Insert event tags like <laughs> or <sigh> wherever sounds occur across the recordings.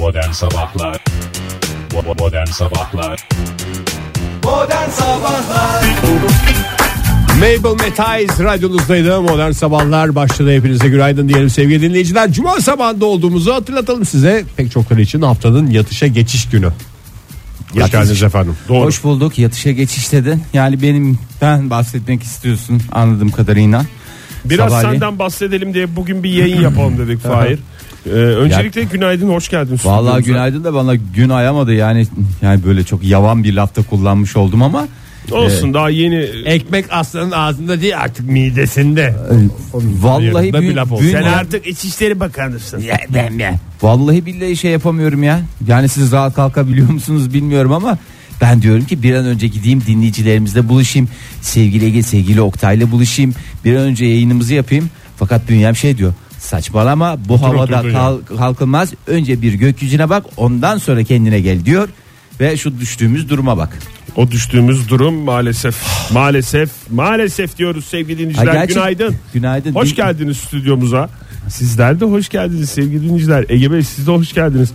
Modern Sabahlar Modern Sabahlar Modern Sabahlar Mabel Metiz radyonuzdaydı. Modern Sabahlar başladı. Hepinize günaydın diyelim sevgili dinleyiciler. Cuma sabahında olduğumuzu hatırlatalım size. Pek çokları için haftanın yatışa geçiş günü. Hoş Yatış. geldiniz efendim. Doğru. Hoş bulduk. Yatışa geçiş dedin. Yani benim ben bahsetmek istiyorsun anladığım kadarıyla. Biraz Sabahleyin- senden bahsedelim diye bugün bir yayın yapalım dedik Fahir. Ee, öncelikle günaydın, hoş geldin. Vallahi günaydın da bana gün ayamadı yani yani böyle çok yavan bir lafta kullanmış oldum ama Olsun daha yeni. Ekmek aslanın ağzında değil artık midesinde. vallahi bir bün- laf oldu. Sen artık İçişleri Bakanısın. Ya ben ben. Vallahi billahi şey yapamıyorum ya. Yani siz rahat kalkabiliyor musunuz bilmiyorum ama ben diyorum ki bir an önce gideyim dinleyicilerimizle buluşayım. Sevgili Ege, sevgili Oktay'la buluşayım. Bir an önce yayınımızı yapayım. Fakat bünyem şey diyor. Saçmalama bu havada oturduğun kalk- kalkılmaz. Önce bir gökyüzüne bak ondan sonra kendine gel diyor. Ve şu düştüğümüz duruma bak. O düştüğümüz durum maalesef maalesef maalesef diyoruz sevgili dinleyiciler. Ha, günaydın. Günaydın. Hoş geldiniz stüdyomuza. Sizler de hoş geldiniz sevgili dinleyiciler. Ege Bey siz de hoş geldiniz.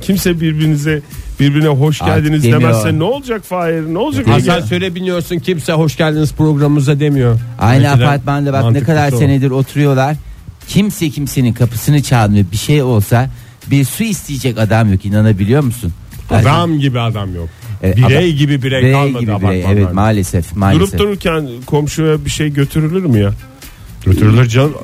Kimse birbirinize birbirine hoş Artık geldiniz demiyor. demezse ne olacak Fahir? Ne olacak? Asansöre biniyorsun kimse hoş geldiniz programımıza demiyor. Aynı apartmanda bak ne kadar o. senedir oturuyorlar. Kimse kimsenin kapısını çalmıyor. Bir şey olsa bir su isteyecek adam yok inanabiliyor musun? Adam gibi adam yok. Evet, birey adam- gibi birey, Birey kalmadı gibi birey. apartmanlarda. Evet maalesef maalesef. Durup dururken komşuya bir şey götürülür mü ya? Götürülür canım.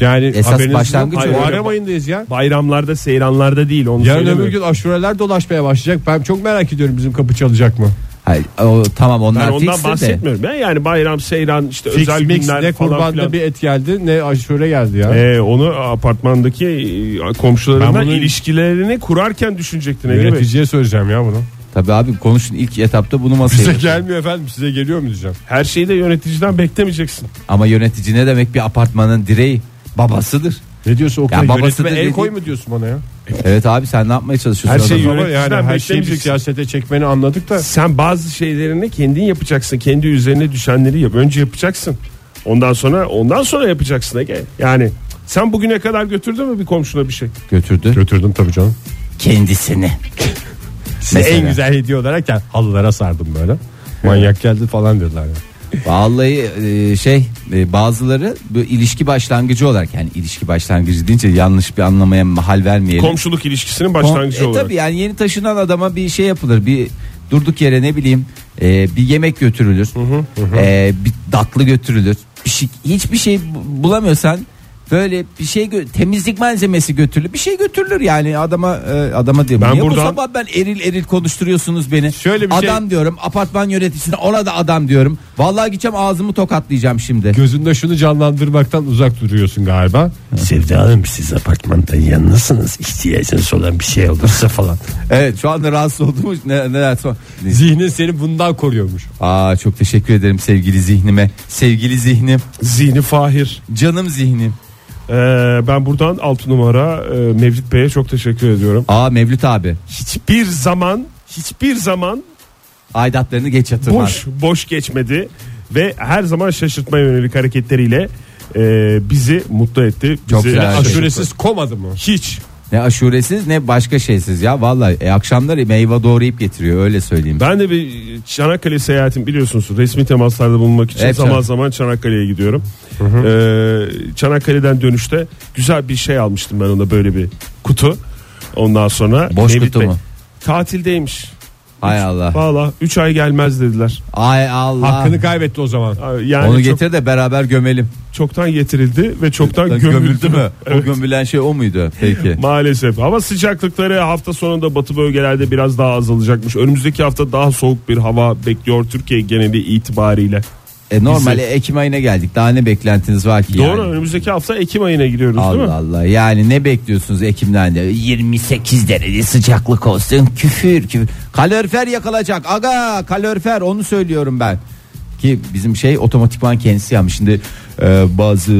Yani Esas haberiniz yok. başlangıç Hayır. Muharrem ayındayız ya. Bayramlarda, seyranlarda değil onu Yarın öbür söylemiyorum. gün aşureler dolaşmaya başlayacak. Ben çok merak ediyorum bizim kapı çalacak mı? Hayır, o, tamam onlar Ben ondan fixti de. bahsetmiyorum. Ben yani bayram, seyran, işte Fix özel mix günler ne falan kurbanda filan. bir et geldi ne aşure geldi ya. Ee, onu apartmandaki e, komşularına Ben bunu- ilişkilerini kurarken düşünecektin. Yöneticiye söyleyeceğim ya bunu. Tabii abi konuşun ilk etapta bunu masaya. Yatırın. gelmiyor efendim size geliyor mu diyeceğim. Her şeyi de yöneticiden beklemeyeceksin. Ama yönetici ne demek bir apartmanın direği babasıdır. Ne diyorsun o kadar babası yönetime da el dedi- koy mu diyorsun bana ya? Evet abi sen ne yapmaya çalışıyorsun? Her şey adamı? Ama yani her şeyi bir beklemeyeceksin. siyasete çekmeni anladık da. Sen bazı şeylerini kendin yapacaksın. Kendi üzerine düşenleri yap. Önce yapacaksın. Ondan sonra ondan sonra yapacaksın Ege. Yani sen bugüne kadar götürdün mü bir komşuna bir şey? götürdü Götürdüm tabii canım. kendisini. Size Mesela. en güzel hediye olarak ya halılara sardım böyle. Manyak geldi falan dediler ya. Vallahi e, şey e, bazıları bu ilişki başlangıcı olarak yani ilişki başlangıcı deyince yanlış bir anlamaya mahal vermeyelim. Komşuluk ilişkisinin başlangıcı E, olarak. Tabii yani yeni taşınan adama bir şey yapılır. Bir durduk yere ne bileyim e, bir yemek götürülür. E, bir tatlı götürülür. Bir şey, hiçbir şey bu- bulamıyorsan böyle bir şey gö- temizlik malzemesi götürülür. Bir şey götürülür yani adama e, adama diyorum. Ben Niye bu buradan- sabah ben eril eril konuşturuyorsunuz beni? Şöyle bir şey- adam diyorum. Apartman yöneticisine ona da adam diyorum. Vallahi gideceğim ağzımı tokatlayacağım şimdi. Gözünde şunu canlandırmaktan uzak duruyorsun galiba. <laughs> Sevda Hanım siz apartmanda yalnızsınız ihtiyacınız olan bir şey olursa falan. <laughs> Evet şu anda rahatsız olduğum ne, neler son. Zihnin seni bundan koruyormuş. Aa çok teşekkür ederim sevgili zihnime. Sevgili zihnim, Zihni Fahir. canım zihnim. Ee, ben buradan 6 numara e, Mevlüt Bey'e çok teşekkür ediyorum. Aa Mevlüt abi. Hiçbir zaman hiçbir zaman Aidatlarını geç yatırmaz. boş boş geçmedi ve her zaman şaşırtma yönelik hareketleriyle e, bizi mutlu etti. Çok Bizi güzel. şaşırttı. Aşuresiz komadı mı? hiç. Ne aşuresiz ne başka şeysiz ya. Vallahi e, akşamları meyve doğrayıp getiriyor öyle söyleyeyim. Ben de bir Çanakkale seyahatim biliyorsunuz resmi temaslarda bulunmak için Evet, zaman canım. zaman Çanakkale'ye gidiyorum. Ee, Çanakkale'den dönüşte güzel bir şey almıştım ben ona böyle bir kutu. Ondan sonra Boş Mevlüt kutu Bey, mu? Tatildeymiş. Hay Allah. Valla 3 ay gelmez dediler. Ay Allah. Hakkını kaybetti o zaman. Yani Onu çok, getir de beraber gömelim. çoktan getirildi ve çoktan gömüldü, Gömüldü mü? <laughs> Evet. O gömülen şey o muydu? Peki. <laughs> Maalesef. Hava sıcaklıkları hafta sonunda batı bölgelerde biraz daha azalacakmış. Önümüzdeki hafta daha soğuk bir hava bekliyor Türkiye geneli itibariyle. E, normal Ekim ayına geldik. Daha ne beklentiniz var ki Doğru yani? önümüzdeki hafta Ekim ayına giriyoruz değil mi? Allah Allah. Yani ne bekliyorsunuz Ekim'den de? 28 derece sıcaklık olsun. Küfür küfür. Kalorifer yakılacak. Aga kalorifer onu söylüyorum ben. Ki bizim şey otomatikman kendisi yapmış. Şimdi e, bazı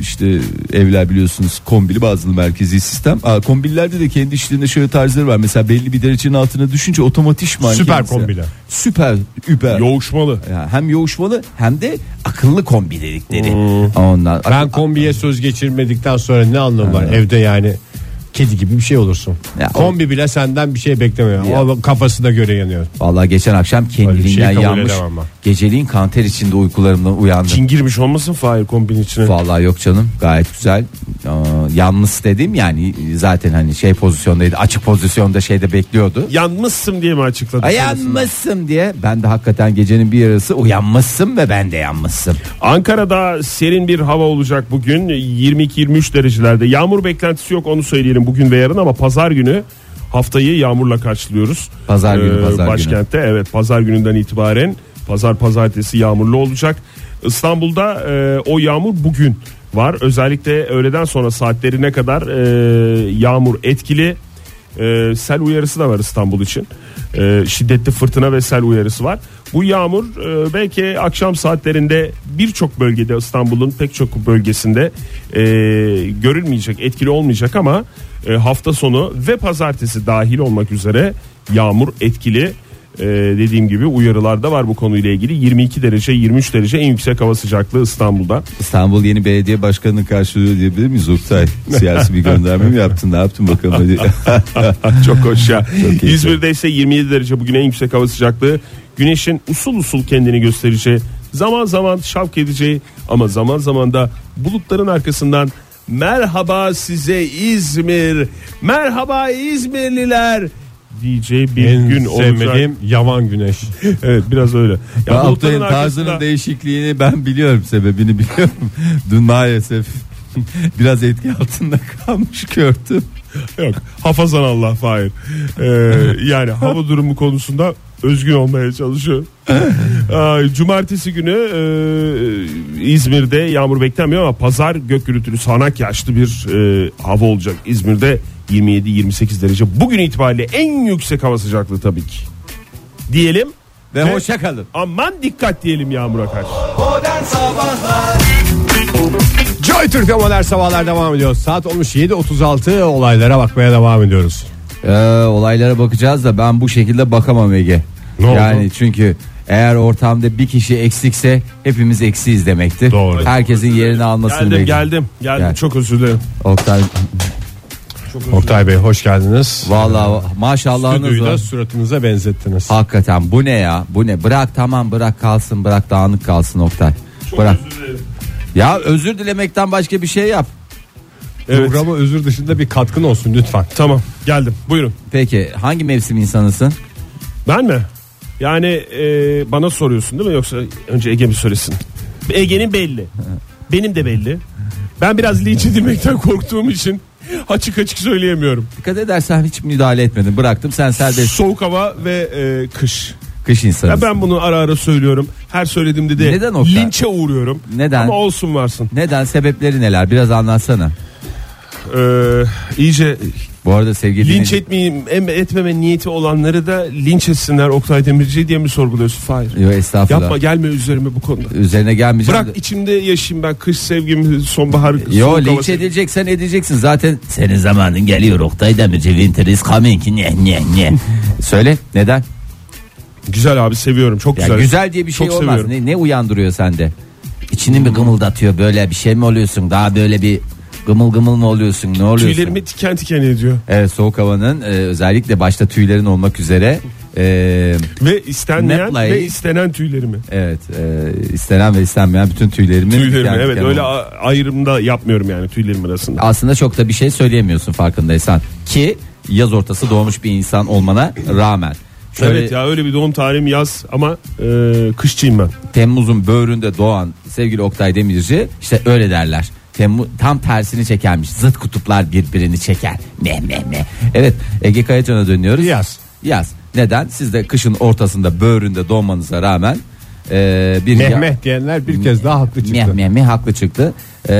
işte evler biliyorsunuz kombili bazı merkezi sistem. Aa, kombilerde de kendi işlerinde şöyle tarzları var. Mesela belli bir derecenin altına düşünce otomatikman Süper kendisi- kombiler. Süper, über. Yoğuşmalı. Ya hem yoğuşmalı hem de akıllı kombi dedikleri. Ondan Ben kombiye söz geçirmedikten sonra ne anlamı var evde yani kedi gibi bir şey olursun. Ya, Kombi bile senden bir şey beklemiyor. Ya. O kafası da göre yanıyor. Vallahi geçen akşam şey kendiliğinden kabul yanmış. Geceliğin kanter içinde uykularımdan uyandım. Cin girmiş olmasın Fahir kombin içine. Vallahi yok canım gayet güzel. Ee, yalnız dedim yani zaten hani şey pozisyondaydı açık pozisyonda şeyde bekliyordu. Yanmışsın diye mi açıkladı? Ay, Yanmışsın diye ben de hakikaten gecenin bir yarısı uyanmışsın ve ben de yanmışsın. Ankara'da serin bir hava olacak bugün 22-23 derecelerde. Yağmur beklentisi yok onu söyleyelim bugün ve yarın ama pazar günü haftayı yağmurla karşılıyoruz. Ee, Pazar günü, pazar günü. Başkentte evet pazar gününden itibaren pazar pazartesi yağmurlu olacak. İstanbul'da e, o yağmur bugün var. Özellikle öğleden sonra saatlerine kadar e, yağmur etkili. E, sel uyarısı da var İstanbul için. E, şiddetli fırtına ve sel uyarısı var. Bu yağmur e, belki akşam saatlerinde birçok bölgede İstanbul'un pek çok bölgesinde e, görülmeyecek, etkili olmayacak ama e, hafta sonu ve pazartesi dahil olmak üzere yağmur etkili. E, dediğim gibi uyarılar da var bu konuyla ilgili. 22 derece, 23 derece en yüksek hava sıcaklığı İstanbul'da. İstanbul yeni belediye başkanını karşılıyor diyebilir miyiz Oktay? Siyasi bir gönderme mi yaptın ne yaptın bakalım hadi. <laughs> Çok hoş ya. Çok. İzmir'de ise 27 derece bugün en yüksek hava sıcaklığı. Güneşin usul usul kendini göstereceği, zaman zaman şavk edeceği ama zaman zaman da bulutların arkasından merhaba size İzmir, merhaba İzmirliler diyeceği bir en gün olacak. sevmediğim yavan güneş. <laughs> Evet biraz öyle. Ya Oktay'ın tarzının arkasında değişikliğini ben biliyorum sebebini biliyorum. <laughs> Dün maalesef <laughs> biraz etki altında kalmış gördüm. Yok hafazan Allah Fahir. Ee, yani hava durumu konusunda özgün olmaya çalışıyor. Aa, Cumartesi günü e, İzmir'de yağmur beklenmiyor ama pazar gök gürültülü sağanak yağışlı bir e, hava olacak. İzmir'de 27-28 derece. Bugün itibariyle en yüksek hava sıcaklığı tabii ki. Diyelim Ve Ve- hoşça kalın. aman dikkat diyelim yağmura karşı. Modern Sabahlar Joy Türk'te modern sabahlar devam ediyor. Saat olmuş 7.36 olaylara bakmaya devam ediyoruz. Ee, olaylara bakacağız da ben bu şekilde bakamam Ege. Ne oldu? yani çünkü eğer ortamda bir kişi eksikse hepimiz eksiyiz demektir. Doğru. Herkesin yerini almasını Geldim bekliyorum. geldim geldim Gel. çok özür dilerim. Oktay Oktay Bey hoş geldiniz. vallahi maşallahınız Stüdyoyu da var. suratınıza benzettiniz. Hakikaten bu ne ya? Bu ne? Bırak tamam bırak kalsın bırak dağınık kalsın Oktay. bırak. Ya özür dilemekten başka bir şey yap. Evet. Programa özür dışında bir katkın olsun lütfen. Tamam geldim buyurun. Peki hangi mevsim insanısın? Ben mi? Yani e, bana soruyorsun değil mi yoksa önce Ege mi söylesin? Ege'nin belli. Benim de belli. Ben biraz linç edilmekten korktuğum için <laughs> açık açık söyleyemiyorum. Dikkat edersen hiç müdahale etmedim. Bıraktım sen serbest Soğuk hava ve e, kış. kış insanı. Ya ben bunu ara ara söylüyorum. Her söylediğimde de Neden Oktay? linçe uğruyorum. Neden? Ama olsun varsın. Neden sebepleri neler? Biraz anlatsana. Ee, iyice Bu arada sevgili linç dinleyici- etmeyeyim, em- etmeme niyeti olanları da linç etsinler Oktay Demirci diye mi sorguluyorsun? Hayır. Yo, estağfurullah. Yapma gelme üzerime bu konuda. Üzerine gelmeyeceğim. Bırak de- içimde yaşayayım ben kış sevgimi sonbahar Yo soğuk hava linç sevgimi. edileceksen edeceksin zaten senin zamanın geliyor Oktay Demirci Winter is coming ne ne ne <laughs> Söyle neden? Güzel abi seviyorum çok Ya güzel. güzel. diye bir şey Çok olmaz. seviyorum. Ne, ne uyandırıyor sende? İçini mi gımıldatıyor böyle bir şey mi oluyorsun? Daha böyle bir gımıl gımıl mı oluyorsun? Ne oluyorsun? Tüylerimi diken diken ediyor. Evet soğuk havanın e, özellikle başta tüylerin olmak üzere e, Ve istenmeyen ve istenen tüylerimi. evet e, istenen ve istenmeyen bütün tüylerimin Tüylerimi diken evet diken öyle a- ayrımda yapmıyorum yani tüylerim arasında. aslında çok da bir şey söyleyemiyorsun farkındaysan ki yaz ortası doğmuş bir insan olmana rağmen. Şöyle Evet ya öyle bir doğum tarihim yaz ama e, kışçıyım ben. Temmuz'un böğründe doğan sevgili Oktay Demirci işte öyle derler. Temmuz, tam tersini çekermiş. Zıt kutuplar birbirini çeker. Meh meh meh. Evet Ege Kayacan'a dönüyoruz. Yaz. Yaz. Neden? Siz de kışın ortasında böğründe doğmanıza rağmen e, bir Mehmeh diyenler bir kez daha haklı çıktı. Meh meh haklı çıktı. E,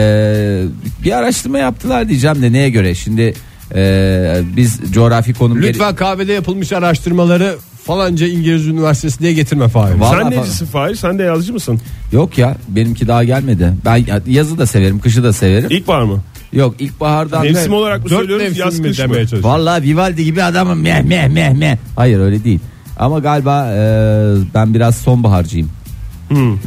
bir araştırma yaptılar diyeceğim de neye göre? Şimdi e, biz coğrafi konum Lütfen kahvede yapılmış araştırmaları falanca İngiliz Üniversitesi diye getirme Fahir. Vallahi Sen falan. necisin Fahir? Sen de yazıcı mısın? Yok ya benimki daha gelmedi. Ben yazı da severim, kışı da severim. İlkbahar mı? Yok ilkbahardan Mevsim olarak mı Dört söylüyoruz mevsim yaz mi kış mı? demeye çalışıyorum. Vallahi Vivaldi gibi adamım meh meh meh meh. Hayır öyle değil. Ama galiba e, ben biraz sonbaharcıyım.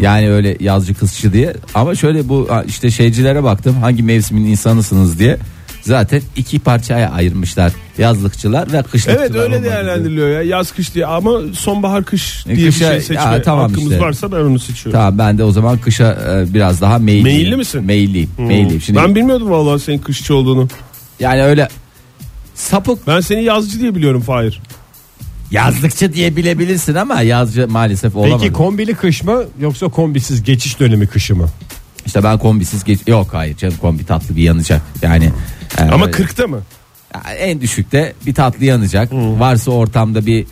Yani öyle yazcı kışçı diye. Ama şöyle bu ha, işte şeycilere baktım hangi mevsimin insanısınız diye. Zaten iki parçaya ayırmışlar yazlıkçılar ve kışlıkçılar. Evet öyle değerlendiriliyor ya yaz kış diye ama sonbahar kış E, diye kışa- bir şey seçme ya, tamam hakkımız işte. varsa ben onu seçiyorum. Tamam ben de o zaman kışa e, biraz daha meyilliyim. Meyilli misin? Meyilliyim. Hmm. Meyilliyim. Şimdi Ben bilmiyordum vallahi senin kışçı olduğunu. yani öyle sapık Ben seni yazcı diye biliyorum Fahir. yazlıkçı diye bilebilirsin ama yazcı maalesef olamadı. Peki kombili kış mı yoksa kombisiz geçiş dönemi kışı mı? işte ben kombisiz geç yok hayır canım kombi tatlı bir yanacak. Yani e, Ama 40'ta mı? en düşükte bir tatlı yanacak. Varsa ortamda bir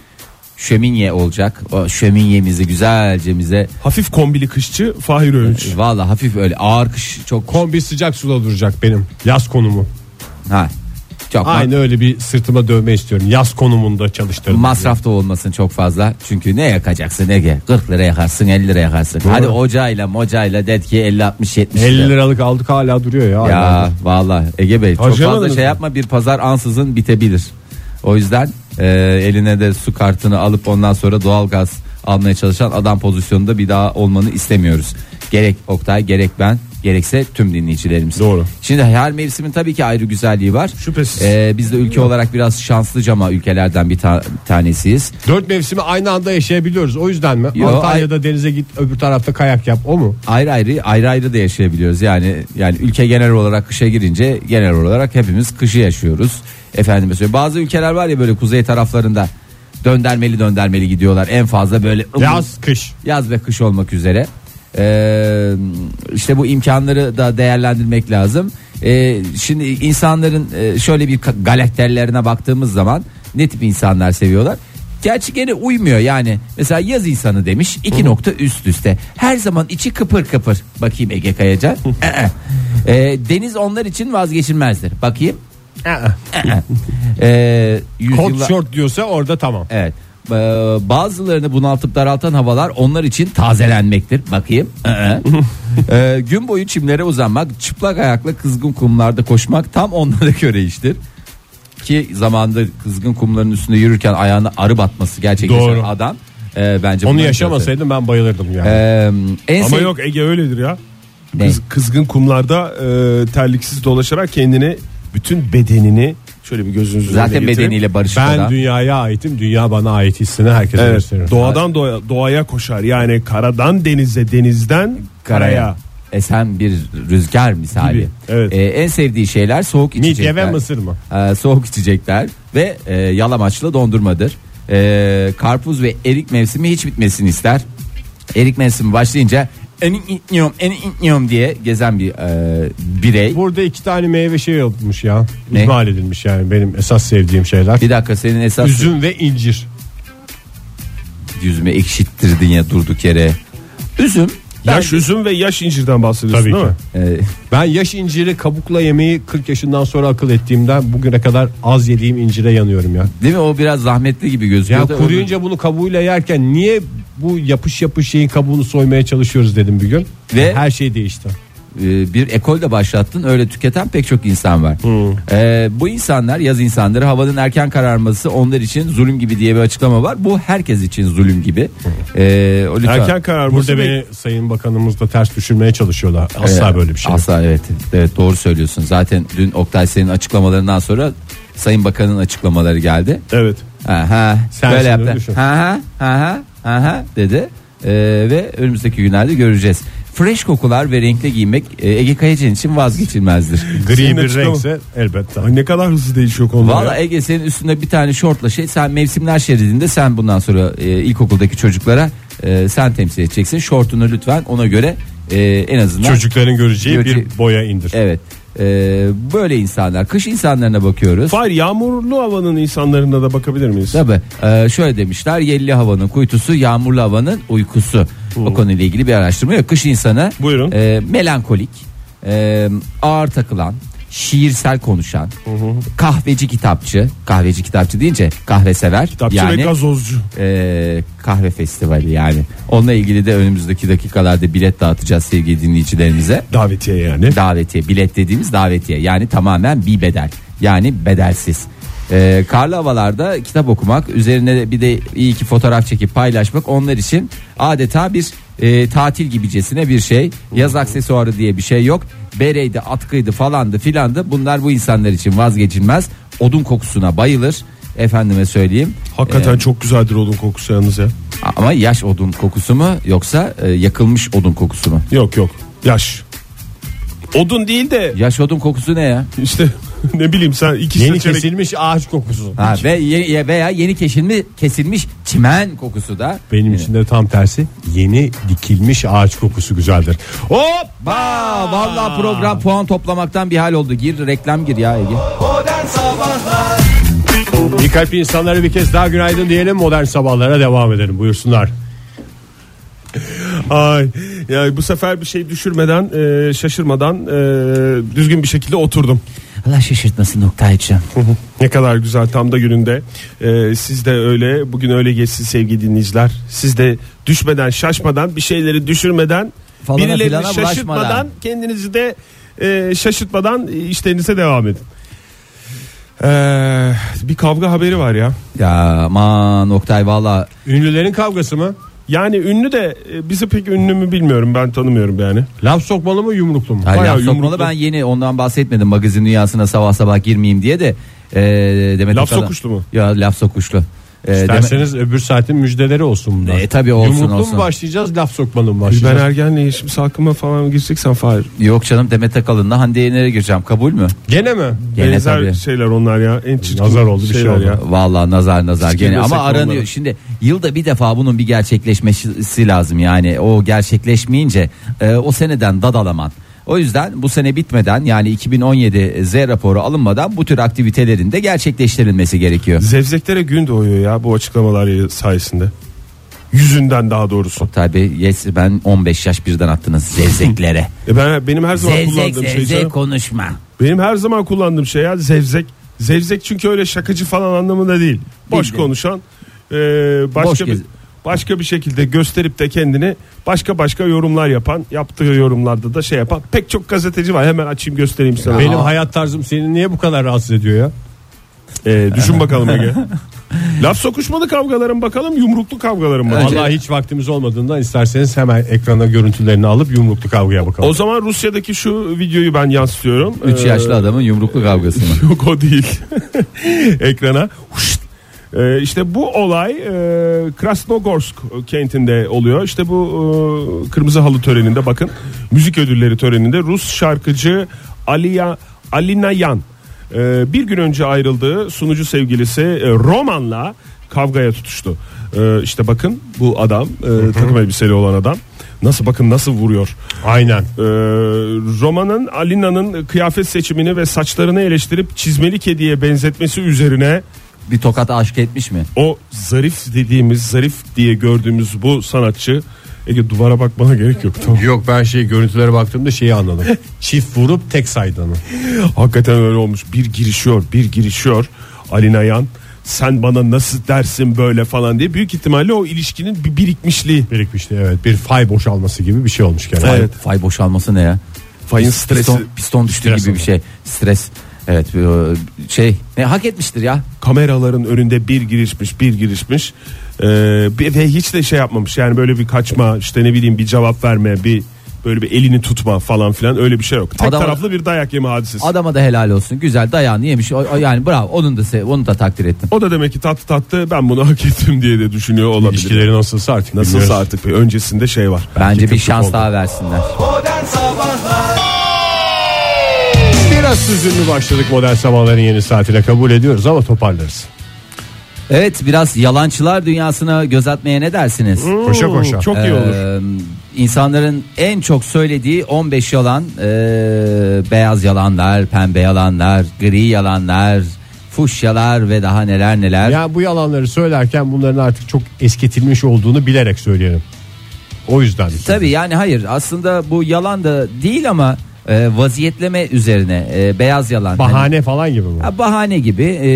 şöminye olacak. O şöminyemizi güzelce bize Hafif kombili kışçı Fahir Öğünç. valla hafif öyle ağır kış çok Kombi sıcak suda duracak benim yaz konumu. ha çok Aynı öyle bir sırtıma dövme istiyorum. Yaz konumunda çalıştırdım. Masraf da olmasın çok fazla. Çünkü ne yakacaksın Ege? 40 lira yakarsın 50 lira yakarsın. Hadi ocağıyla mocayla dedi ki 50 60 70 50 lira. liralık aldık hala duruyor ya. Ya vallahi Ege Bey çok fazla şey yapma bir pazar ansızın bitebilir. O yüzden e, eline de su kartını alıp ondan sonra doğalgaz almaya çalışan adam pozisyonunda bir daha olmanı istemiyoruz. Gerek Oktay gerek ben gerekse tüm dinleyicilerimiz. Doğru. Şimdi her mevsimin tabii ki ayrı güzelliği var. Şüphesiz. E, biz de ülke olarak biraz şanslıca ama ülkelerden bir ta- tanesiyiz. Dört mevsimi aynı anda yaşayabiliyoruz. O yüzden mi? Yo, Antalya'da denize git öbür tarafta kayak yap. O mu? ayrı ayrı ayrı ayrı da yaşayabiliyoruz. Yani yani ülke genel olarak kışa girince genel olarak hepimiz kışı yaşıyoruz. Efendim mesela bazı ülkeler var ya böyle kuzey taraflarında döndermeli döndermeli gidiyorlar. En fazla böyle Yaz kış. yaz ve kış olmak üzere. Ee, işte bu imkanları da değerlendirmek lazım. Ee, şimdi insanların e, şöyle bir galakterlerine baktığımız zaman ne tip insanlar seviyorlar? Gerçi gene uymuyor yani. Mesela yaz insanı demiş iki nokta üst üste. Her zaman içi kıpır kıpır. Bakayım Ege Kayacan. <laughs> Ee, deniz onlar için vazgeçilmezdir. Bakayım. Ee, Kot yüzyılla- şort diyorsa orada tamam. Evet. Ee, bazılarını bunaltıp daraltan havalar onlar için tazelenmektir. Bakayım. Ee. Ee, <laughs> gün boyu çimlere uzanmak, çıplak ayakla kızgın kumlarda koşmak tam onlara göre iştir. Ki zamanda kızgın kumların üstünde yürürken ayağına arı batması gerçekleşen Doğru. adam. e, bence Onu yaşamasaydım ben bayılırdım yani. Ee, en Ama sev- yok Ege öyledir ya. Ne? Kız, kızgın kumlarda e, terliksiz dolaşarak kendini bütün bedenini şöyle bir gözünüzün önüne zaten bedeniyle barışık ben adam. dünyaya aitim. Dünya bana ait hissini herkese Evet, gösteririm. doğadan doğa, doğaya koşar yani karadan denize denizden karaya. esen bir rüzgar misali. Gibi, evet. Ee, en sevdiği şeyler soğuk Midye içecekler. ve mısır mı? Ee, soğuk içecekler ve e, yalamaçlı dondurmadır. Ee, karpuz ve erik mevsimi hiç bitmesini ister. Erik mevsimi başlayınca eni itniyorum eni itniyorum diye gezen bir e, birey. Burada iki tane meyve şey yapılmış ya. Ne? İhmal edilmiş yani benim esas sevdiğim şeyler. Bir dakika senin esas Üzüm ve incir. yüzüme ekşittirdin ya durduk yere. Üzüm Yaş üzüm ve yaş incirden bahsediyorsun Tabii değil ki. mi? e, Ben yaş inciri kabukla yemeği 40 yaşından sonra akıl ettiğimden bugüne kadar az yediğim incire yanıyorum ya. değil mi o biraz zahmetli gibi Ya gözüküyor. da kuruyunca bunu kabuğuyla yerken niye bu yapış yapış şeyin kabuğunu soymaya çalışıyoruz dedim bir gün. Ve- her şey değişti. E, bir ekol de başlattın öyle tüketen pek çok insan var. E, bu insanlar yaz insanları havanın erken kararması onlar için zulüm gibi diye bir açıklama var. Bu herkes için zulüm gibi. E, o lütfen- Erken kararması Burada ve- beni sayın bakanımız da ters düşürmeye çalışıyorlar. Asla Evet, böyle bir şey. yok. Asla evet. Evet doğru söylüyorsun. Zaten dün Oktay senin açıklamalarından sonra Sayın Bakan'ın açıklamaları geldi. Evet. Aha, Sen böyle şimdi yaptı. düşün. Ha ha ha ha dedi. Ee, ve önümüzdeki günlerde göreceğiz. Fresh kokular ve renkli giymek e, Ege Kayacan için vazgeçilmezdir. Gri Senin bir açıklama- renkse elbette. Ay ne kadar hızlı değişiyor konular. Valla ya. Ege senin üstünde bir tane şortla şey sen mevsimler şeridinde sen bundan sonra e, ilkokuldaki çocuklara e, sen temsil edeceksin. Şortunu lütfen ona göre e, en azından Çocukların göreceği Görece- bir boya indir. Evet. E, böyle insanlar kış insanlarına bakıyoruz. Fahir yağmurlu havanın insanlarına da bakabilir miyiz? Tabi şöyle demişler yelli havanın kuytusu yağmurlu havanın uykusu. O konuyla ilgili bir araştırma yok. Kış insanı Buyurun. e, melankolik, e, ağır takılan, şiirsel konuşan, kahveci kitapçı, kahveci kitapçı deyince kahve sever. Kitapçı yani ve gazozcu. e, kahve festivali yani. Onunla ilgili de önümüzdeki dakikalarda bilet dağıtacağız sevgili dinleyicilerimize. Davetiye yani. Davetiye bilet dediğimiz davetiye yani tamamen bir bedel yani bedelsiz. Ee, karlı havalarda kitap okumak üzerine bir de iyi ki fotoğraf çekip paylaşmak onlar için adeta bir e, tatil gibicesine bir şey yaz aksesuarı diye bir şey yok bereydi, atkıydı falandı filandı. Bunlar bu insanlar için vazgeçilmez. Odun kokusuna bayılır. Efendime söyleyeyim. Hakikaten Ee, çok güzeldir odun kokusu yalnız ya. ama yaş odun kokusu mu yoksa e, yakılmış odun kokusu mu? Yok yok yaş. Odun değil de Yaş odun kokusu ne ya? işte <laughs> ne bileyim sen iki Yeni seçenek. kesilmiş ağaç kokusu. Ha, ve ye- veya yeni kesilmiş kesilmiş çimen kokusu da. Benim için de tam tersi yeni dikilmiş ağaç kokusu güzeldir. Hop! Ba vallahi program puan toplamaktan bir hal oldu. Gir reklam gir ya Ege. Modern Sabahlar İyi kalpli insanlara bir kez daha günaydın diyelim modern sabahlara devam edelim buyursunlar. Ay ya bu sefer bir şey düşürmeden e, şaşırmadan e, düzgün bir şekilde oturdum. Allah şaşırtmasın Oktay'cığım. Ne kadar güzel tam da gününde. E, siz de öyle bugün öyle geçsin sevgili dinleyiciler. Siz de düşmeden şaşmadan bir şeyleri düşürmeden Falana birilerini filana şaşırtmadan bulaşmadan. kendinizi de e, şaşırtmadan işlerinize devam edin. Ee, bir kavga haberi var ya. Ya aman Oktay valla Ünlülerin kavgası mı? Yani ünlü de e, bizi pek ünlü mü bilmiyorum ben tanımıyorum yani. Laf sokmalı mı yumruklu mu? Hayır, Bayağı laf sokmalı yumruklu. ben yeni ondan bahsetmedim magazin dünyasına sabah sabah girmeyeyim diye de e, Demet Laf Akalın- sokuşlu mu? Ya laf sokuşlu. E, İsterseniz öbür saatin müjdeleri olsun bunlar. E, tabii olsun, Yumruklu olsun. mu başlayacağız laf sokmalı mı Ben başlayacağız? ergenliğe şimdi salkıma falan gireceksen Fahir. Yok canım Demet Akalın'la Hande Yener'e gireceğim kabul mü? Gene mi? Gene Benzer tabii. şeyler onlar ya. En çirkin Nazar oldu, bir şey şeyler oldu. ya. Vallahi nazar nazar gene ama aranıyor. onlara. Şimdi yılda bir defa bunun bir gerçekleşmesi lazım. Yani o gerçekleşmeyince e, o seneden dadalaman. O yüzden bu sene bitmeden yani 2017 Z raporu alınmadan bu tür aktivitelerin de gerçekleştirilmesi gerekiyor. Zevzeklere gün doğuyor ya bu açıklamalar sayesinde. Yüzünden daha doğrusu. Tabi yes ben 15 yaş birden attınız zevzeklere. <laughs> E ben benim her zaman zevzek kullandığım şey zevzek canım. konuşma. Benim her zaman kullandığım şey ya zevzek. Zevzek çünkü öyle şakacı falan anlamında değil. Boş Bildim. konuşan e, başka Boş bir gez- başka bir şekilde gösterip de kendini başka başka yorumlar yapan, yaptığı yorumlarda da şey yapan pek çok gazeteci var. Hemen açayım göstereyim sana. Benim hayat tarzım seni niye bu kadar rahatsız ediyor ya? E, düşün bakalım Ege. <laughs> Laf sokuşmalı kavgaların bakalım yumruklu kavgaların mı? Önce- Vallahi hiç vaktimiz olmadığından isterseniz hemen ekrana görüntülerini alıp yumruklu kavgaya bakalım. O zaman Rusya'daki şu videoyu ben yansıtıyorum. 3 Ee, yaşlı adamın yumruklu kavgası mı? <laughs> Yok o değil. <laughs> Ekrana. Huşt. Ee, işte bu olay e, Krasnogorsk kentinde oluyor. İşte bu e, kırmızı halı töreninde bakın müzik ödülleri töreninde Rus şarkıcı Aliya Alina Yan e, bir gün önce ayrıldığı sunucu sevgilisi e, Roman'la kavgaya tutuştu. E, işte bakın bu adam e, takım elbiseli olan adam nasıl bakın nasıl vuruyor. Aynen. Ee, Roma'nın Alina'nın kıyafet seçimini ve saçlarını eleştirip çizmeli kediye benzetmesi üzerine Bir tokat aşk etmiş mi? o zarif dediğimiz zarif diye gördüğümüz bu sanatçı Ege duvara bakmana gerek yok tamam. Yok ben şey görüntülere baktığımda şeyi anladım. <laughs> Çift vurup tek saydığını. Hakikaten öyle olmuş. Bir girişiyor, bir girişiyor Alina Yan. Sen bana nasıl dersin böyle falan diye büyük ihtimalle o ilişkinin bir birikmişliği. Birikmişti evet. Bir fay boşalması gibi bir şey olmuş gene. Evet. Fay boşalması ne ya? Fayın stresi. Piston, piston düştü Stres gibi bir şey. Stres. Evet o şey ne hak etmiştir ya. kameraların önünde bir girişmiş bir girişmiş Ee, bir- ve hiç de şey yapmamış yani böyle bir kaçma işte ne bileyim bir cevap verme bir böyle bir elini tutma falan filan öyle bir şey yok. Tek Adam- taraflı bir dayak yeme hadisesi. Adama da helal olsun. Güzel dayağını yemiş. O, o yani bravo. Onun da se- onu da takdir ettim. o da demek ki tattı tattı ben bunu hak ettim diye de düşünüyor olabilir. İlişkileri nasılsa artık Nasılsa bilmiyoruz. artık bir öncesinde şey var. Bence bir şans oldu. daha versinler. Modern Sabahlar Biraz hüzünlü başladık modern sabahların yeni saatine kabul ediyoruz ama toparlarız. Evet biraz yalançılar dünyasına göz atmaya ne dersiniz? Koşa koşa. Çok iyi olur. Ee, insanların en çok söylediği 15 yalan ee, beyaz yalanlar, pembe yalanlar, gri yalanlar, fuşyalar ve daha neler neler. Ya bu yalanları söylerken bunların artık çok eskitilmiş olduğunu bilerek söyleyelim. O yüzden. Tabii yani hayır aslında bu yalan da değil ama e, vaziyetleme üzerine e, beyaz yalan. Hani- Bahane falan gibi mi? Ha, bahane gibi e,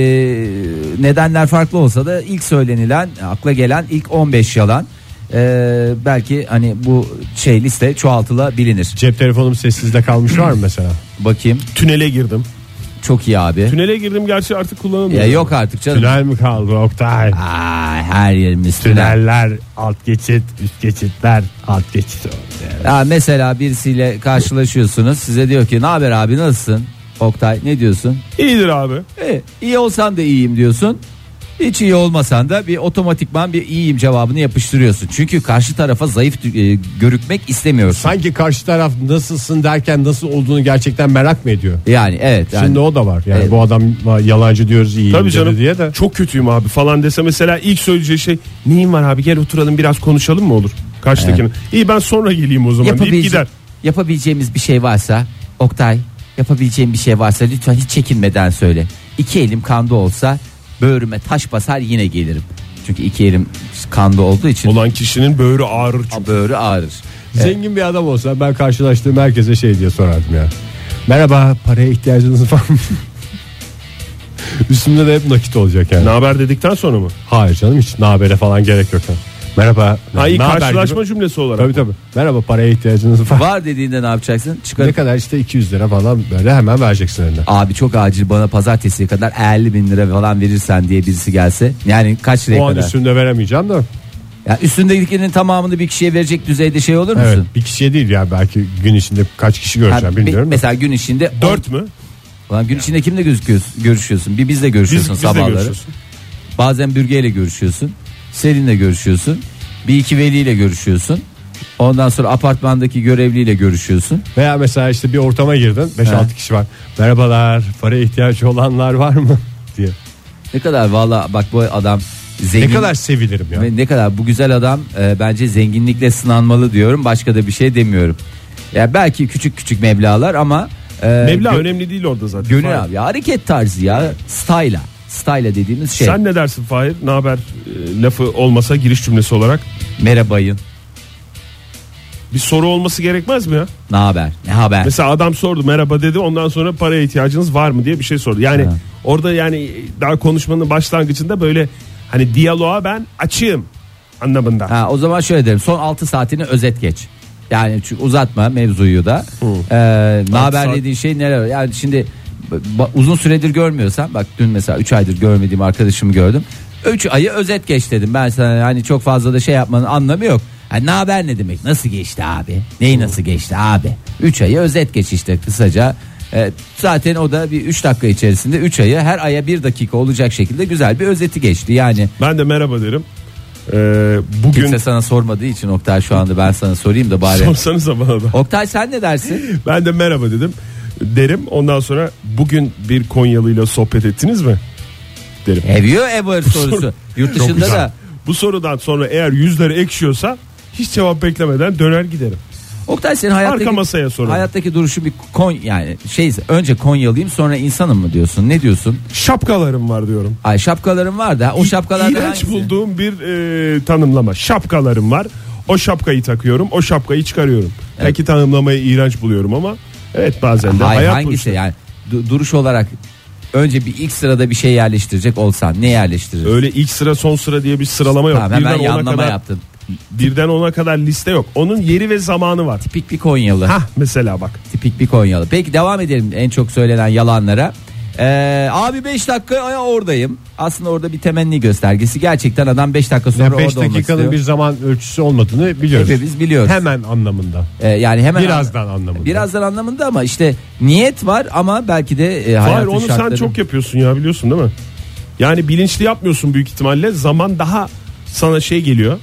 nedenler farklı olsa da ilk söylenilen akla gelen ilk 15 yalan E, belki hani bu şey liste çoğaltılabilir. Cep telefonum sessizde kalmış var mı mesela? Bakayım Tünele girdim. Çok iyi abi. Tünele girdim gerçi artık kullanamıyorum. Ya yok artık canım. Tünel mi kaldı Oktay? Aa, her yerimiz tünel. Tüneller, alt geçit, üst geçitler, alt geçit. Ya mesela birisiyle karşılaşıyorsunuz. Size diyor ki ne haber abi nasılsın? Oktay ne diyorsun? İyidir abi. E, iyi olsan da iyiyim diyorsun. Hiç iyi olmasan da bir otomatikman bir iyiyim cevabını yapıştırıyorsun. Çünkü karşı tarafa zayıf e, görükmek istemiyorsun. Sanki karşı taraf nasılsın derken nasıl olduğunu gerçekten merak mı ediyor? Yani evet. Yani, Şimdi o da var. Yani Evet. bu adam yalancı diyoruz iyi Tabii canım. diye de. Çok kötüyüm abi falan dese mesela ilk söyleyeceği şey neyin var abi gel oturalım biraz konuşalım mı olur? Karşıdakinin. İyi ben sonra geleyim o zaman deyip yapabilece- gider. yapabileceğimiz bir şey varsa Oktay yapabileceğim bir şey varsa lütfen hiç çekinmeden söyle. İki elim kanda olsa böğrüme taş basar yine gelirim. Çünkü iki elim kanda olduğu için Olan kişinin böğrü ağrır çünkü. böğrü ağrır. Zengin bir adam olsa ben karşılaştığım herkese şey diye sorardım ya. Merhaba paraya ihtiyacınız var mı? <laughs> Üstümde de hep nakit olacak yani. Ne haber dedikten sonra mı? Hayır canım hiç nabere falan gerek yok. Yani. Merhaba. Ha iyi ne haber karşılaşma gibi. cümlesi olarak. Tabii tabii. Merhaba paraya ihtiyacınız var. Var dediğinde ne yapacaksın? ne Çıkarıp kadar işte 200 lira falan böyle hemen vereceksin eline. abi çok acil bana pazartesiye kadar 50 bin lira falan verirsen diye birisi gelse. Yani kaç liraya O an kadar? üstünde veremeyeceğim de. Ya üstündekinin tamamını bir kişiye verecek düzeyde şey olur musun? Evet bir kişiye değil ya belki gün içinde kaç kişi Ha, göreceğim bir- bilmiyorum. da. mesela gün içinde Dört mü? Ulan gün içinde kimle gözüküyorsun? Görüşüyorsun. Bir bizle Biz, görüşüyorsun biz de sabahları. görüşüyorsun. Bazen bürgeyle görüşüyorsun. Selin'le görüşüyorsun. Bir iki veliyle görüşüyorsun. Ondan sonra apartmandaki görevliyle görüşüyorsun. Veya mesela işte bir ortama girdin 5-6 Ha. kişi var. Merhabalar para ihtiyacı olanlar var mı <laughs> diye. Ne kadar valla bak bu adam Ne zengin. kadar sevilirim ya. Ve ne kadar bu güzel adam e, bence zenginlikle sınanmalı diyorum. Başka da bir şey demiyorum. Ya belki küçük küçük meblalar ama e, Meblağ önemli değil orada zaten. gönül abi ya hareket tarzı ya style'a. Style'a dediğimiz şey. Sen ne dersin Fahir? Ne haber e, lafı olmasa giriş cümlesi olarak Merhabayın. bir soru olması gerekmez mi ya? Ne haber? Ne haber? Mesela adam sordu merhaba dedi ondan sonra paraya ihtiyacınız var mı diye bir şey sordu. Yani Ha. orada yani daha konuşmanın başlangıcında böyle hani diyaloğa ben açığım anlamında. Ha, o zaman şöyle derim. Son 6 saatini özet geç. Yani çünkü uzatma mevzuyu da. Ee, ne haber dediğin şey neler? Yani şimdi uzun süredir görmüyorsan bak dün mesela 3 aydır görmediğim arkadaşımı gördüm. 3 ayı özet geç dedim. Ben sana hani çok fazla da şey yapmanın anlamı yok. Yani ne haber ne demek? Nasıl geçti abi? Neyi nasıl geçti abi? 3 ayı özet geç işte kısaca. Ee, zaten o da bir 3 dakika içerisinde 3 ayı her aya 1 dakika olacak şekilde güzel bir özeti geçti. Yani Ben de merhaba derim. Ee, bugün kimse sana sormadığı için Oktay şu anda ben sana sorayım da bari. <laughs> sorsanıza bana da. Oktay sen ne dersin? Ben de merhaba dedim. Derim ondan sonra bugün bir Konyalı'yla sohbet ettiniz mi? Derim. Have you ever sorusu. Yurt Çok dışında da Bu sorudan sonra eğer yüzleri ekşiyorsa hiç cevap beklemeden döner giderim. Oktay senin hayattaki, Arka masaya soralım. hayattaki duruşu bir kon yani şey önce Konyalıyım sonra insanım mı diyorsun? Ne diyorsun? Şapkalarım var diyorum. Ay şapkalarım var da o şapkalardan İğrenç hangisi? bulduğum bir e, tanımlama. Şapkalarım var. O şapkayı takıyorum. O şapkayı çıkarıyorum. Belki tanımlamayı iğrenç buluyorum ama evet bazen de Hayır hayat bu hangisi işte. yani du- duruş olarak önce bir ilk sırada bir şey yerleştirecek olsan ne yerleştirir? Öyle ilk sıra son sıra diye bir sıralama yok. Tamam hemen birden ona yanlama kadar yaptın. birden ona kadar liste yok. Onun yeri ve zamanı var. Tipik bir Konyalı. Hah mesela bak. Tipik bir Konyalı. Peki devam edelim en çok söylenen yalanlara. Ee, abi 5 dakika ay, oradayım. Aslında orada bir temenni göstergesi. Gerçekten adam 5 dakika sonra Yani 5 orada olmak dakikanın istiyor. bir zaman ölçüsü olmadığını biliyoruz. Hepimiz biliyoruz. Hemen anlamında. Ee, yani hemen Birazdan anlamında. Birazdan anlamında ama işte niyet var ama belki de e, Hayır hayatın onu şartları. sen çok yapıyorsun ya biliyorsun değil mi? Yani bilinçli yapmıyorsun büyük ihtimalle. Zaman daha sana şey geliyor.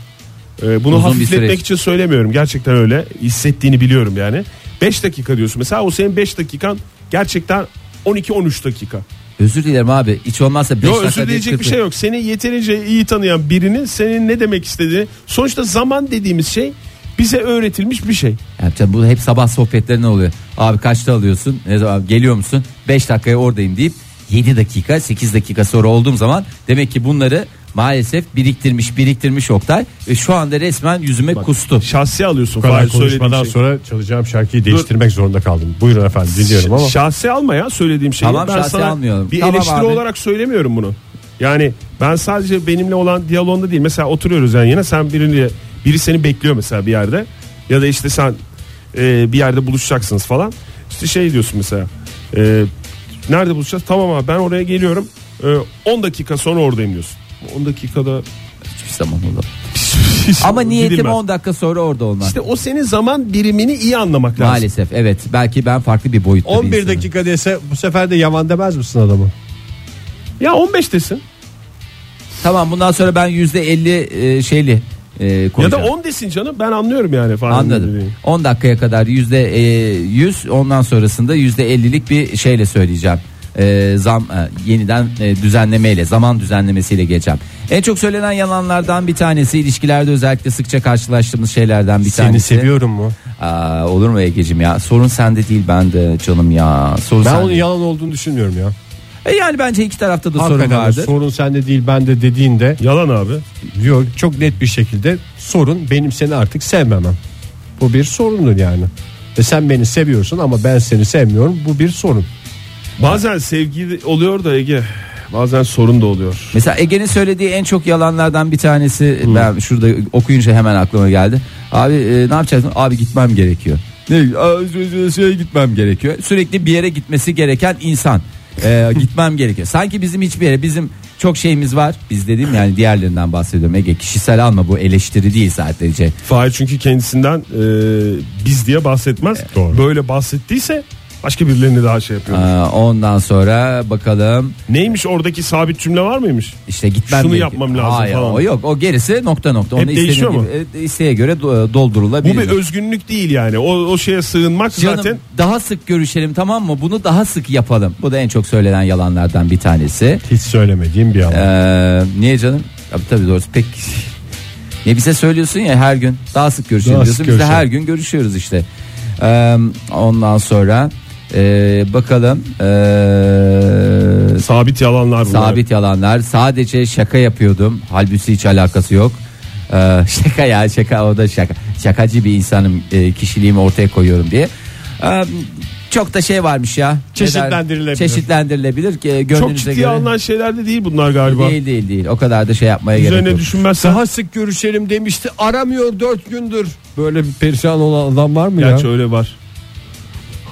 Ee, bunu Uzun hafifletmek için söylemiyorum. Gerçekten öyle. Hissettiğini biliyorum yani. 5 dakika diyorsun. Mesela o senin 5 dakikan gerçekten 12-13 dakika. Özür dilerim abi. Hiç olmazsa 5 Yo, dakika özür dileyecek bir şey yok. Seni yeterince iyi tanıyan birinin senin ne demek istediğini sonuçta zaman dediğimiz şey bize öğretilmiş bir şey. Yani tabii bu hep sabah sohbetlerine oluyor. Abi kaçta alıyorsun? Ne zaman geliyor musun? 5 dakikaya oradayım deyip 7 dakika 8 dakika sonra olduğum zaman demek ki bunları maalesef biriktirmiş biriktirmiş Oktay ve şu anda resmen yüzüme kustu. Şahsi alıyorsun. Bu kadar Fahir konuşmadan şey. sonra çalacağım şarkıyı değiştirmek zorunda kaldım. Buyurun efendim dinliyorum ama. Şahsi alma ya söylediğim şeyi. Tamam, ben şahsi sana almıyorum. bir Tamam eleştiri abi. olarak söylemiyorum bunu. Yani ben sadece benimle olan diyalogda değil. Mesela oturuyoruz yani yine sen birini biri seni bekliyor mesela bir yerde ya da işte sen e, bir yerde buluşacaksınız falan. İşte şey diyorsun mesela. e, Nerede buluşacağız? Tamam abi ben oraya geliyorum. Ee, 10 dakika sonra oradayım diyorsun. 10 dakikada Hiçbir zaman olur. Ama niyetim Gidilmez. 10 dakika sonra orada olmak. İşte o senin zaman birimini iyi anlamak lazım. Maalesef evet. Belki ben farklı bir boyutta bir 11 insanım. dakika dese bu sefer de yaman demez misin adamı? Ya 15 desin. Tamam bundan sonra ben %50 e, şeyli e, Ya koyacağım. da 10 desin canım. Ben anlıyorum yani falan. Anladım. 10 dakikaya kadar yüzde e, 100 ondan sonrasında yüzde 50'lik bir şeyle söyleyeceğim. E, zam e, yeniden e, düzenlemeyle zaman düzenlemesiyle geçeceğim. En çok söylenen yalanlardan bir tanesi ilişkilerde özellikle sıkça karşılaştığımız şeylerden bir Seni tanesi. seviyorum mu? Aa, olur mu Ege'cim ya? Sorun sende değil bende canım ya. Sorun Ben sende. onun yalan olduğunu düşünmüyorum ya. E yani bence iki tarafta da sorun Hakikaten vardır. sorun sende değil bende dediğinde Yalan abi. diyor çok net bir şekilde sorun benim seni artık sevmemem. Bu bir sorundur yani. Ve sen beni seviyorsun ama ben seni sevmiyorum. Bu bir sorun. Bazen sevgi oluyor da Ege. Bazen sorun da oluyor. Mesela Ege'nin söylediği en çok yalanlardan bir tanesi ben şurada okuyunca hemen aklıma geldi. Abi e, ne yapacaksın? Abi gitmem gerekiyor. Ne? Aa, Şeye gitmem gerekiyor. Sürekli bir yere gitmesi gereken insan. E, <laughs> gitmem gerekiyor. Sanki bizim hiçbir yere bizim çok şeyimiz var. Biz dediğim yani diğerlerinden bahsediyorum. Ege kişisel alma bu eleştiri değil sadece. Fahir çünkü kendisinden e, biz diye bahsetmez. Doğru. Böyle bahsettiyse başka birilerini daha şey yapıyor. Aa, ondan sonra bakalım Neymiş oradaki sabit cümle var mıymış? işte gitmem Şunu yapmam lazım Hayır, falan. O yok o gerisi nokta nokta. Hep Onu değişiyor istediğin mu? gibi, e, isteğe göre doldurulabilir. Bu bir özgünlük değil yani. O, o şeye sığınmak Canım zaten daha sık görüşelim tamam mı? Bunu daha sık yapalım. Bu da en çok söylenen yalanlardan bir tanesi. Hiç söylemediğim bir yalan. Ee, niye canım? Tabii tabii doğrusu pek ne bize söylüyorsun ya her gün daha sık görüşelim Daha diyorsun. sık Biz de görüşelim. her gün görüşüyoruz işte. Ee, ondan sonra e, bakalım e, sabit yalanlar bunlar. sabit yalanlar. Sadece şaka yapıyordum. Halbuki hiç alakası yok. Ee, <laughs> şaka ya şaka o da şaka. Şakacı bir insanım e, kişiliğimi ortaya koyuyorum diye. Ee, çok da şey varmış ya. Çeşitlendirilebilir. Çeşitlendirilebilir ki Çok gönlünüze ciddiye göre. alınan şeyler de değil bunlar galiba. Değil değil değil. O kadar da şey yapmaya gerek Üzerine yok. düşünmezsen. Daha sık görüşelim demişti. Aramıyor dört gündür. Böyle bir perişan olan adam var mı Gerçi ya? öyle var.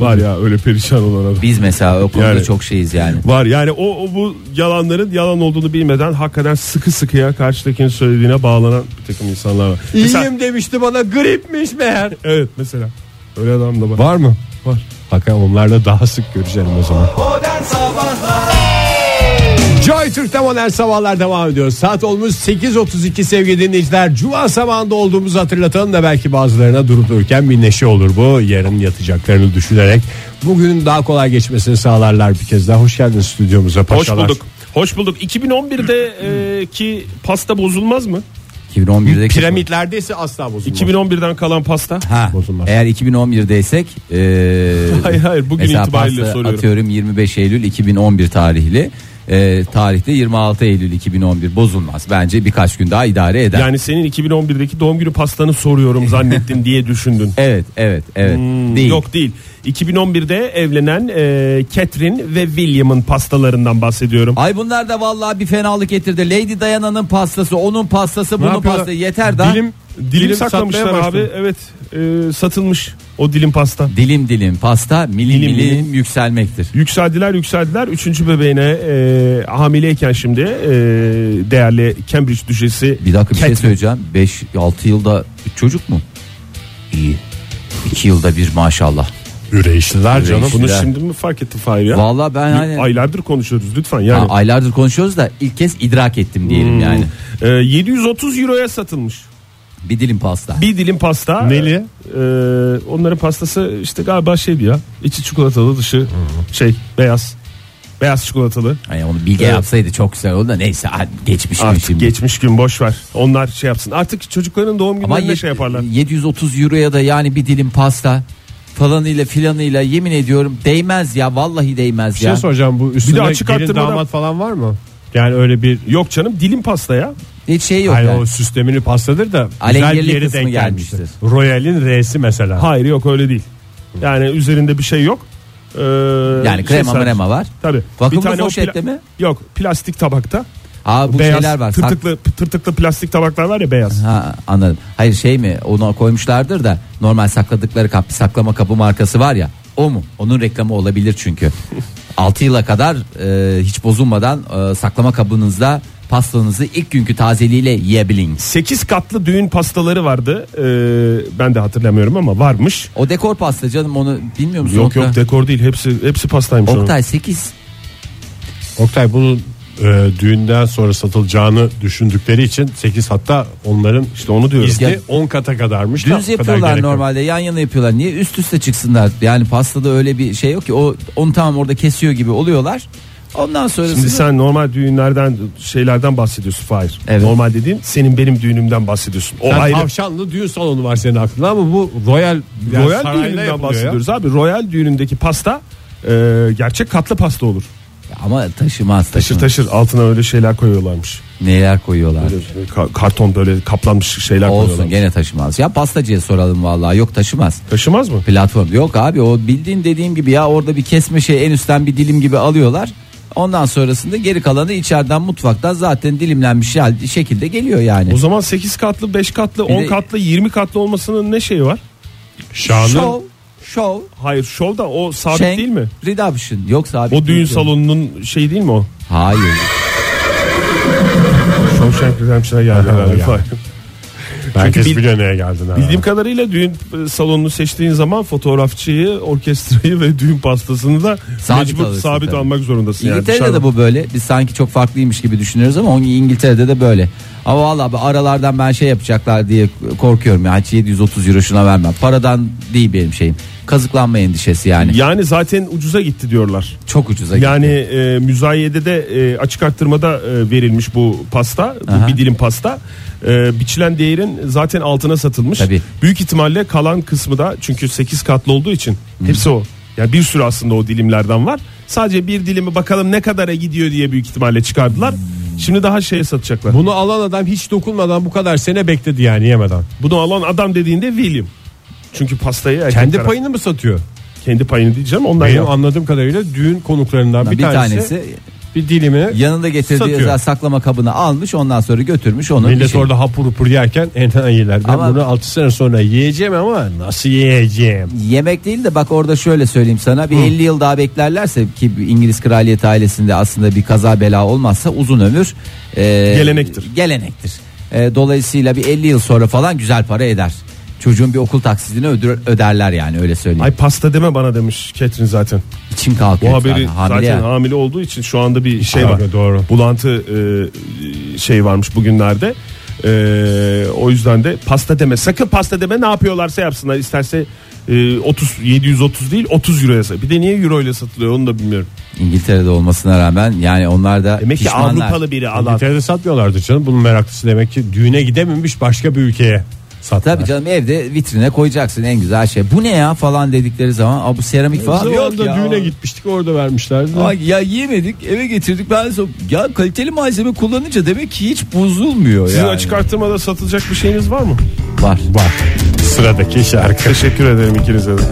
Var ya öyle perişan olan adam. Biz mesela o konuda Yani- çok şeyiz yani. Var yani o, o bu yalanların yalan olduğunu bilmeden hakikaten sıkı sıkıya karşıdakinin söylediğine bağlanan bir takım insanlar var. Mesela- İyiyim demişti bana gripmiş meğer. evet mesela. Öyle adam da var. Var mı? Var. Bakalım onlarla daha sık görüşelim o zaman. Modern Sabahlar Joy Türk'te modern sabahlar devam ediyor. Saat olmuş 8.32 sevgili dinleyiciler. Cuma sabahında olduğumuzu hatırlatalım da belki bazılarına durup dururken bir neşe olur bu. Yarın yatacaklarını düşünerek bugünün daha kolay geçmesini sağlarlar bir kez daha. Hoş geldiniz stüdyomuza Hoş paşalar. bulduk. Hoş bulduk. 2011'de e, ki pasta bozulmaz mı? 2011'deki Piramitlerdeyse asla bozulmaz. 2011'den kalan pasta. Ha, Bozulmaz. eğer 2011'deysek e, <laughs> Hayır, hayır, bugün mesela itibariyle pasta soruyorum. Atıyorum 25 Eylül 2011 tarihli. E, tarihte 26 Eylül 2011 bozulmaz. Bence birkaç gün daha idare eder. Yani senin 2011'deki doğum günü pastanı soruyorum zannettin <laughs> diye düşündün. Evet evet evet. Hmm, değil. Yok değil. 2011'de evlenen e, Catherine ve William'ın pastalarından bahsediyorum. Ay bunlar da vallahi bir fenalık getirdi. Lady Diana'nın pastası, onun pastası, bunun pastası yeter daha. Dilim, Dilim, saklamışlar satmaya abi. Evet. e, satılmış o dilim pasta. Dilim dilim pasta milim Dilim milim, dilim. yükselmektir. Yükseldiler yükseldiler. Üçüncü bebeğine e, hamileyken şimdi e, değerli Cambridge düşesi Bir dakika bir şey Catherine. söyleyeceğim. 5-6 yılda üç çocuk mu? İyi. 2 yılda bir maşallah. Üreyişliler canım. Bunu şimdi mi fark etti Fahir ya? Vallahi ben hani Aylardır konuşuyoruz lütfen yani. Ha, aylardır konuşuyoruz da ilk kez idrak ettim diyelim Hmm. yani. E, 730 euroya satılmış. Bir dilim pasta. Bir dilim pasta. Neli? E, onların pastası işte galiba şeydi ya. İçi çikolatalı dışı şey beyaz. Beyaz çikolatalı. Yani onu bilge Evet. yapsaydı çok güzel oldu da neyse hadi geçmiş gün Artık şimdi. geçmiş gün boş ver. Onlar şey yapsın. Artık çocukların doğum Ama günlerinde yet- şey yaparlar. 730 euroya da yani bir dilim pasta falanıyla filanıyla yemin ediyorum değmez ya vallahi değmez Bir şey ya. soracağım bu üstünde açık gelin damat falan var mı? Yani öyle bir Yok canım dilim pasta ya. Hiç şey yok. Hayır yani. o süslemini pastadır da Alengirli güzel bir yere denk gelmiştir. gelmiştir. Royal'in R'si mesela. Hayır yok öyle değil. Yani üzerinde bir şey yok. Ee, Yani şey krema sadece- mrema var. Tabii. Vakumlu o poşette mi? Yok plastik tabakta. Aa bu beyaz şeyler var. Sak- tırtıklı, tırtıklı plastik tabaklar var ya beyaz. Ha anladım. Hayır şey mi ona koymuşlardır da normal sakladıkları kap saklama kabı markası var ya o mu? Onun reklamı olabilir çünkü. <laughs> 6 yıla kadar e, hiç bozulmadan e, saklama kabınızda pastanızı ilk günkü tazeliğiyle yiyebilin. 8 katlı düğün pastaları vardı. Ee, ben de hatırlamıyorum ama varmış. O dekor pasta canım onu bilmiyor musun? Yok Oktay? yok dekor değil. Hepsi hepsi pastaymış. Oktay 8 Oktay bunun e, düğünden sonra satılacağını düşündükleri için 8 hatta onların işte onu diyorum. izni Ya- 10 kata kadarmış. da düz kadar yapıyorlar yok. normalde yan yana yapıyorlar. Niye üst üste çıksınlar? Yani pastada öyle bir şey yok ki o onu tamam orada kesiyor gibi oluyorlar. Ondan sonrasında Şimdi sen normal düğünlerden şeylerden bahsediyorsun Fahir. Evet. Normal dediğim senin benim düğünümden bahsediyorsun. O Sen ayrı. tavşanlı düğün salonu var senin aklında ama bu royal yani Royal düğününden yapılıyor ya. bahsediyoruz abi. Royal düğünündeki pasta e, gerçek katlı pasta olur. ama taşımaz Taşır taşımaz. taşır altına öyle şeyler koyuyorlarmış. Neler koyuyorlar? Böyle ka- karton böyle kaplanmış şeyler Olsun koyuyorlar. gene taşımaz. Ya pastacıya soralım vallahi yok taşımaz. Taşımaz mı? Platform yok abi o bildiğin dediğim gibi ya orada bir kesme şey en üstten bir dilim gibi alıyorlar. Ondan sonrasında geri kalanı içeriden mutfaktan zaten dilimlenmiş hal- şekilde geliyor yani. O zaman 8 katlı, 5 katlı, Bir 10 de- katlı, 20 katlı olmasının ne şeyi var? Şanı Show, show, Hayır şovda o sabit shank, değil mi? Redemption. Yok sabit O düğün değil. salonunun şeyi değil mi o? Hayır. Shawshank Redemption'a geldi herhalde. yani. Herkes bil- biliyor neye geldin. ha. Bildiğim kadarıyla düğün salonunu seçtiğin zaman fotoğrafçıyı, orkestrayı ve düğün pastasını da Sabit mecbur alırsın sabit tabii. almak zorundasın. yani. İngiltere'de Dışarıda- de bu böyle. Biz sanki çok farklıymış gibi düşünüyoruz ama İngiltere'de de böyle. Ama vallahi bu aralardan ben şey yapacaklar diye korkuyorum ya. Hiç 730 euro şuna vermem. Paradan değil benim şeyim. Kazıklanma endişesi yani. Yani zaten ucuza gitti diyorlar. Çok ucuza gitti. Yani e, müzayedede e, açık arttırmada e, verilmiş bu pasta, bu Aha. bir dilim pasta. E, biçilen değerin zaten altına satılmış. Tabii. Büyük ihtimalle kalan kısmı da çünkü 8 katlı olduğu için hepsi o. Yani bir sürü aslında o dilimlerden var. Sadece bir dilimi bakalım ne kadara gidiyor diye büyük ihtimalle çıkardılar. Şimdi daha şeye satacaklar. Bunu alan adam hiç dokunmadan bu kadar sene bekledi yani yemeden. Bunu alan adam dediğinde William. Çünkü pastayı Kendi taraf- payını mı satıyor? kendi payını diyeceğim ondan Benim ya. anladığım kadarıyla düğün konuklarından bir, bir tanesi, tanesi bir dilimini yanında getirdiği satıyor. özel saklama kabını almış ondan sonra götürmüş onu. Millet orada hapur hupur yerken enayiler. Ben Ama- bunu 6 sene sonra yiyeceğim ama nasıl yiyeceğim? Yemek değil de bak orada şöyle söyleyeyim sana bir 50 yıl daha beklerlerse ki İngiliz kraliyet ailesinde aslında bir kaza bela olmazsa uzun ömür e, Gelenektir. Gelenektir. E, dolayısıyla bir 50 yıl sonra falan güzel para eder. Çocuğun bir okul taksidini öder, öderler yani öyle söyleyeyim. Ay pasta deme bana demiş Ketrin zaten. İçim Bu kalkıyor. haberi zaten, hamile zaten ya. hamile olduğu için şu anda bir şey Abi, var. doğru. Bulantı e, şey varmış bugünlerde. E, o yüzden de pasta deme. Sakın pasta deme ne yapıyorlarsa yapsınlar. İsterse e, 30 730 değil 30 euroya sat- Bir de niye euro ile satılıyor onu da bilmiyorum. İngiltere'de olmasına rağmen yani onlar da Demek ki pişmanlar. Avrupalı biri alan. İngiltere'de satmıyorlardı canım. Bunun meraklısı demek ki düğüne gidememiş başka bir ülkeye sattılar. Tabii canım evde vitrine koyacaksın en güzel şey. Bu ne ya falan dedikleri zaman Aa, bu seramik falan. Zamanında düğüne gitmiştik orada vermişlerdi. Ay ya yemedik eve getirdik ben sonra ya kaliteli malzeme kullanınca demek ki hiç bozulmuyor Sizin yani. açık arttırmada satılacak bir şeyiniz var mı? Var. Var. Sıradaki şarkı. Teşekkür ederim ikinize de.